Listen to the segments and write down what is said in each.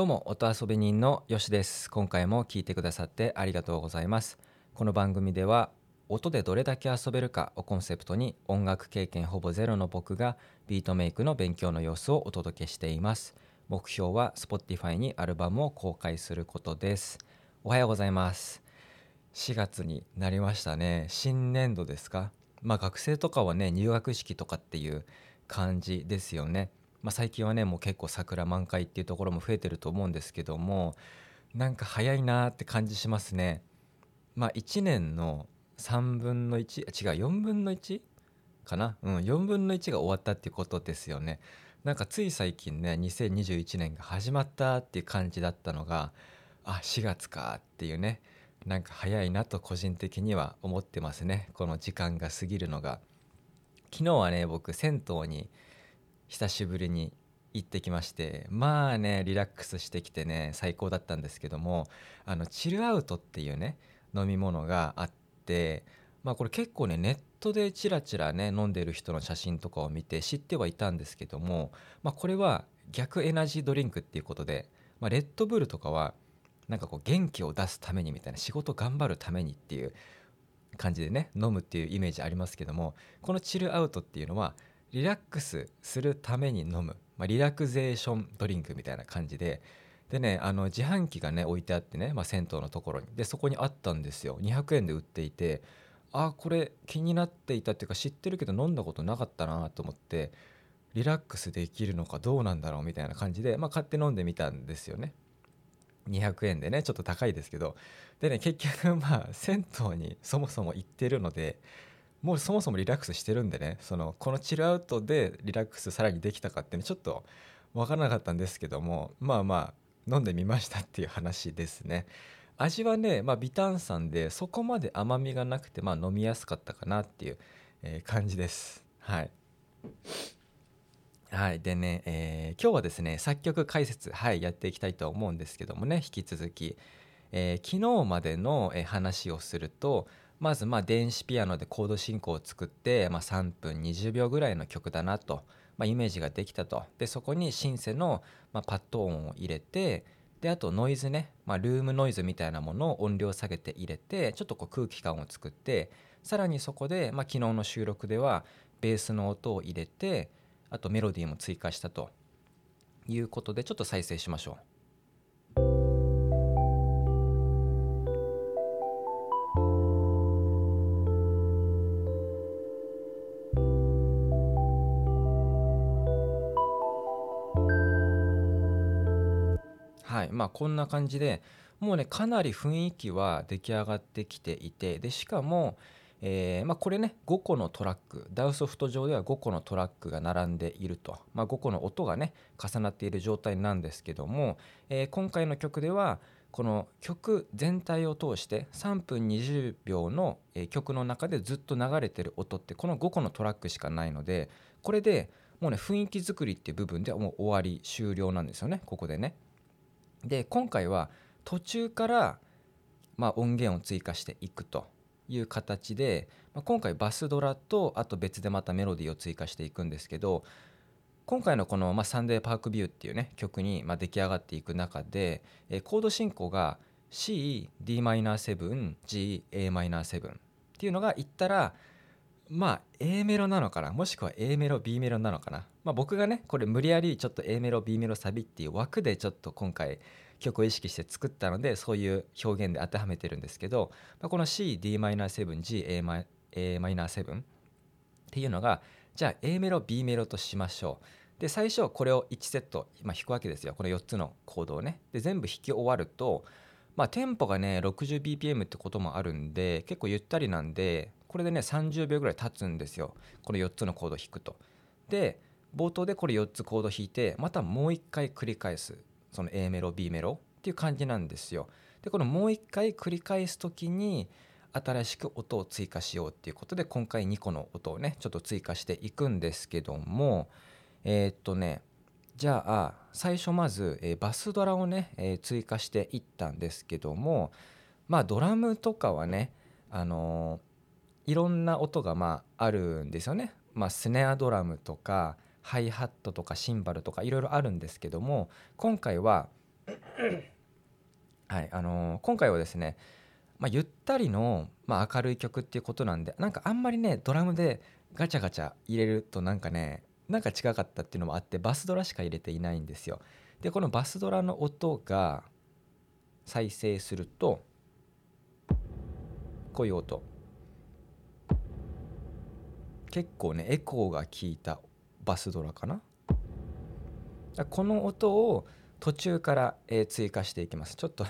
どうも音遊び人のよしです。今回も聞いてくださってありがとうございます。この番組では音でどれだけ遊べるかをコンセプトに音楽経験ほぼゼロの僕がビートメイクの勉強の様子をお届けしています。目標は Spotify にアルバムを公開することです。おはようございます。4月になりましたね。新年度ですか？まあ学生とかはね入学式とかっていう感じですよね。まあ、最近はねもう結構桜満開っていうところも増えてると思うんですけどもなんか早いなって感じしますね。まあ1年の3分の1違う4分の 1? かな？うん4分の1が終わったっていうことですよね。なんかつい最近ね2021年が始まったっていう感じだったのがあ4月かっていうねなんか早いなと個人的には思ってますねこの時間が過ぎるのが。昨日はね僕銭湯に久しぶりに行ってきましてまあねリラックスしてきてね最高だったんですけどもあのチルアウトっていうね飲み物があってまあこれ結構ねネットでチラチラね飲んでる人の写真とかを見て知ってはいたんですけどもまあこれは逆エナジードリンクっていうことで、まあ、レッドブルとかはなんかこう元気を出すためにみたいな仕事頑張るためにっていう感じでね飲むっていうイメージありますけどもこのチルアウトっていうのはリラックスするために飲む、まあ、リラクゼーションドリンクみたいな感じで。でねあの自販機がね置いてあってね、まあ、銭湯のところに。でそこにあったんですよ。200円で売っていて。あこれ気になっていたっていうか知ってるけど飲んだことなかったなと思ってリラックスできるのかどうなんだろうみたいな感じで、まあ、買って飲んでみたんですよね。200円でねちょっと高いですけど。でね結局まあ銭湯にそもそも行ってるのでもうそもそもリラックスしてるんでねそのこのチルアウトでリラックスさらにできたかってねちょっと分からなかったんですけどもまあまあ飲んでみましたっていう話ですね。味はね、まあ、微炭酸でそこまで甘みがなくて、まあ、飲みやすかったかなっていう、感じです。はい。はい。でね、えー、今日はですね作曲解説はいやっていきたいと思うんですけどもね引き続き、えー、昨日までの、話をするとまずまあ電子ピアノでコード進行を作って、まあ、3分20秒ぐらいの曲だなと、まあ、イメージができたとでそこにシンセの、まあ、パッド音を入れてであとノイズね、まあ、ルームノイズみたいなものを音量下げて入れてちょっとこう空気感を作ってさらにそこで、まあ、昨日の収録ではベースの音を入れてあとメロディーも追加したということでちょっと再生しましょう。まあこんな感じでもうねかなり雰囲気は出来上がってきていてでしかも、えー、まあ、これね5個のトラックダウソフト上では5個のトラックが並んでいると、まあ、5個の音がね重なっている状態なんですけども、えー、今回の曲ではこの曲全体を通して3分20秒の曲の中でずっと流れてる音ってこの5個のトラックしかないのでこれでもうね雰囲気作りっていう部分ではもう終わり終了なんですよねここでね。で今回は途中から、まあ、音源を追加していくという形で、まあ、今回バスドラとあと別でまたメロディーを追加していくんですけど今回のこの、まあ、サンデーパークビューっていうね曲に、ま、出来上がっていく中で、え、コード進行が CDm7GAm7 っていうのがいったらまあ A メロなのかな？もしくは A メロ B メロなのかな、まあ、僕がねこれ無理やりちょっと A メロ B メロサビっていう枠でちょっと今回曲を意識して作ったのでそういう表現で当てはめてるんですけど、まあ、この CDm7GAm7 っていうのがじゃあ A メロ B メロとしましょう。で最初これを1セット、まあ、弾くわけですよ。この4つのコードをね。で全部弾き終わるとまあテンポがね 60bpm ってこともあるんで結構ゆったりなんでこれでね30秒ぐらい経つんですよこの4つのコードを弾くと。で冒頭でこれ4つコード弾いてまたもう一回繰り返すその A メロ B メロっていう感じなんですよ。でこのもう一回繰り返す時に新しく音を追加しようっていうことで今回2個の音をねちょっと追加していくんですけどもえー、っとねじゃあ最初まず、えー、バスドラをね、えー、追加していったんですけどもまあドラムとかはねあのいろんな音がまああるんですよね。まあ、スネアドラムとかハイハットとかシンバルとかいろいろあるんですけども今回は はいあのー今回はですね、まあ、ゆったりの、まあ、明るい曲っていうことなんでなんかあんまりねドラムでガチャガチャ入れるとなんかねなんか違かったっていうのもあってバスドラしか入れていないんですよでこのバスドラの音が再生するとこういう音結構ねエコーが効いたバスドラかな？この音を途中から、えー追加していきます。ちょっと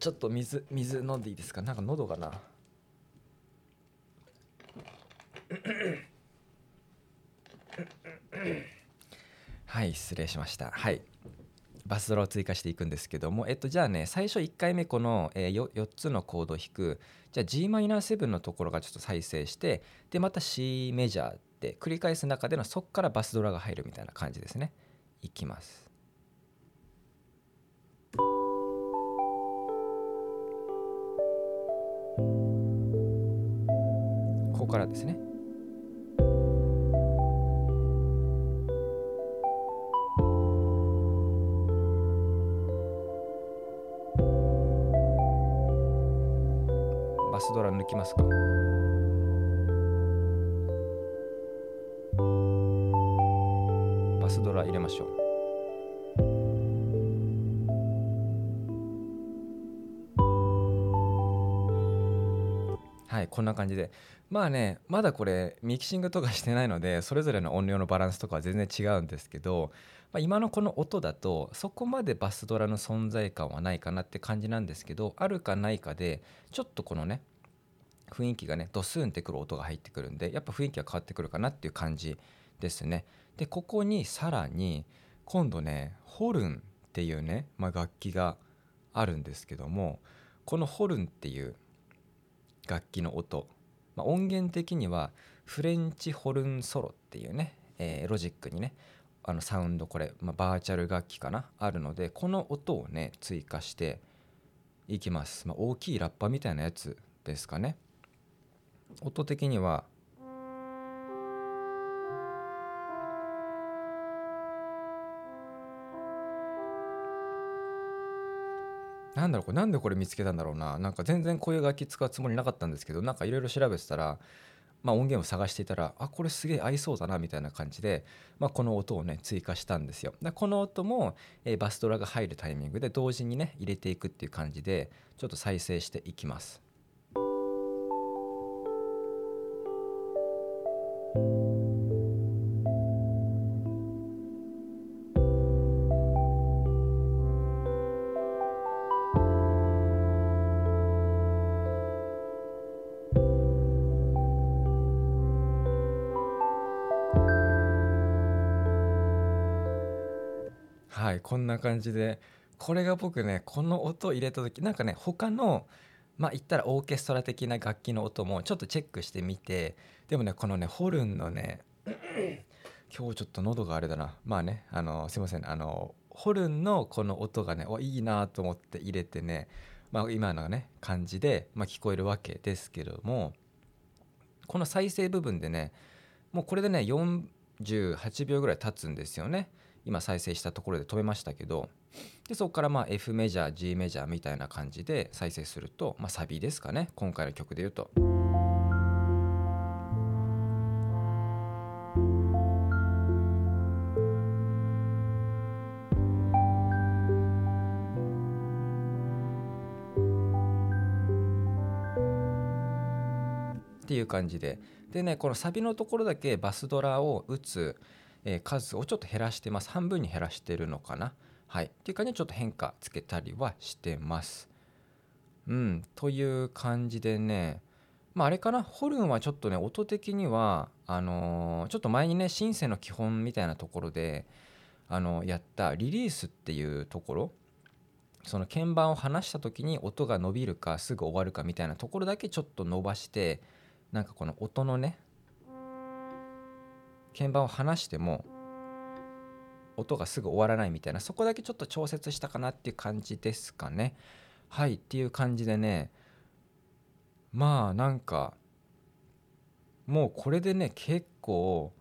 ちょっと水水飲んでいいですか？なんか喉がな。はい失礼しました。はい。バスドラを追加していくんですけどもえっとじゃあね最初1回目この、えーよ 4, つのコードを弾くじゃあ Gm7 のところがちょっと再生してでまた C メジャーって繰り返す中でのそこからバスドラが入るみたいな感じですね。いきます。ここからですね。スドラ抜きますか？バスドラ入れましょう。はいこんな感じで。まあねまだこれミキシングとかしてないのでそれぞれの音量のバランスとかは全然違うんですけど、まあ、今のこの音だとそこまでバスドラの存在感はないかなって感じなんですけどあるかないかでちょっとこのね雰囲気がねドスンってくる音が入ってくるんでやっぱ雰囲気が変わってくるかなっていう感じですね。でここにさらに今度ねホルンっていうね、まあ、楽器があるんですけどもこのホルンっていう楽器の音、まあ、音源的にはフレンチホルンソロっていうね、えーロジックにねあのサウンドこれ、まあ、バーチャル楽器かなあるのでこの音をね追加していきます、まあ、大きいラッパみたいなやつですかね。音的にはなんだろうこれなんでこれ見つけたんだろうな。なんか全然こういう楽器使うつもりなかったんですけどなんかいろいろ調べてたら、まあ、音源を探していたらあこれすげえ合いそうだなみたいな感じで、まあ、この音をね追加したんですよ。でこの音も、えーバスドラが入るタイミングで同時にね入れていくっていう感じでちょっと再生していきます。はいこんな感じでこれが僕ねこの音入れた時なんかね他のまあ言ったらオーケストラ的な楽器の音もちょっとチェックしてみてでもねこのねホルンのね 今日ちょっと喉があれだな。まあねあのすいません。あのホルンのこの音がねおいいなと思って入れてね、まあ、今のね感じで、まあ、聞こえるわけですけどもこの再生部分でねもうこれでね48秒ぐらい経つんですよね今再生したところで止めましたけどでそこからまあ F メジャー G メジャーみたいな感じで再生すると、まあ、サビですかね今回の曲で言うと。っていう感じででねこのサビのところだけバスドラを打つ、え数をちょっと減らしてます。半分に減らしてるのかな。はい。っていう感じでちょっと変化つけたりはしてます。うん。という感じでねまああれかな。ホルンはちょっとね音的にはあのーちょっと前にねシンセの基本みたいなところであのやったリリースっていうところ。その鍵盤を離した時に音が伸びるかすぐ終わるかみたいなところだけちょっと伸ばしてなんかこの音のね鍵盤を離しても音がすぐ終わらないみたいなそこだけちょっと調節したかなっていう感じですかね。はいっていう感じでねまあなんかもうこれでね結構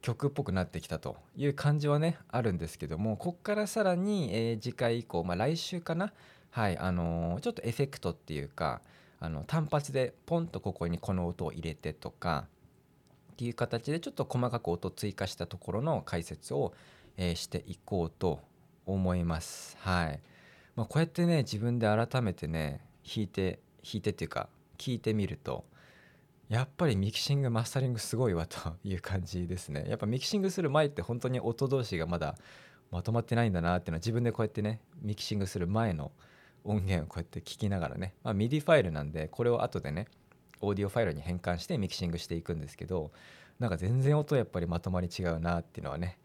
曲っぽくなってきたという感じはねあるんですけどもこっからさらに、えー次回以降、まあ、来週かな。はいあのーちょっとエフェクトっていうかあの単発でポンとここにこの音を入れてとかっていう形でちょっと細かく音追加したところの解説を、えーしていこうと思います。はいまあ、こうやってね自分で改めてね弾いて弾いてっていうか聞いてみるとやっぱりミキシングマスタリングすごいわという感じですねやっぱミキシングする前って本当に音同士がまだまとまってないんだなっていうのは自分でこうやってねミキシングする前の音源をこうやって聞きながらね、まあ、MIDI ファイルなんでこれを後でねオーディオファイルに変換してミキシングしていくんですけどなんか全然音やっぱりまとまり違うなっていうのはね、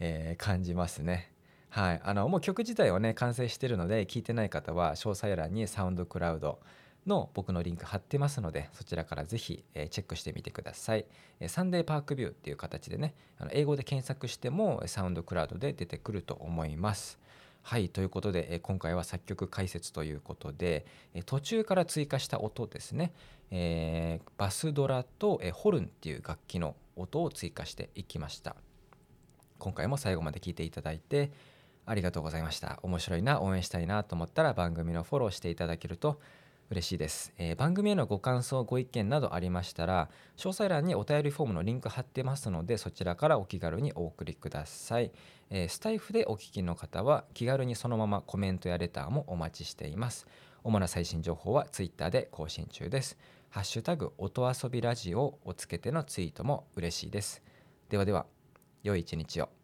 えー感じますね。はい、あのもう曲自体はね完成してるので聞いてない方は詳細欄にサウンドクラウドの僕のリンク貼ってますのでそちらからぜひ、えーチェックしてみてください。えーサンデーパークビューっていう形でねあの英語で検索してもサウンドクラウドで出てくると思います。はいということで、え今回は作曲解説ということで、え途中から追加した音ですね、えーバスドラと、えホルンっていう楽器の音を追加していきました。今回も最後まで聴いていただいてありがとうございました。面白いな、応援したいなと思ったら番組のフォローしていただけると嬉しいです、えー番組へのご感想、ご意見などありましたら、詳細欄にお便りフォームのリンク貼ってますので、そちらからお気軽にお送りください。えースタイフでお聞きの方は気軽にそのままコメントやレターもお待ちしています。主な最新情報は Twitter で更新中です。ハッシュタグ音遊びラジオをつけてのツイートも嬉しいです。ではでは、良い一日を。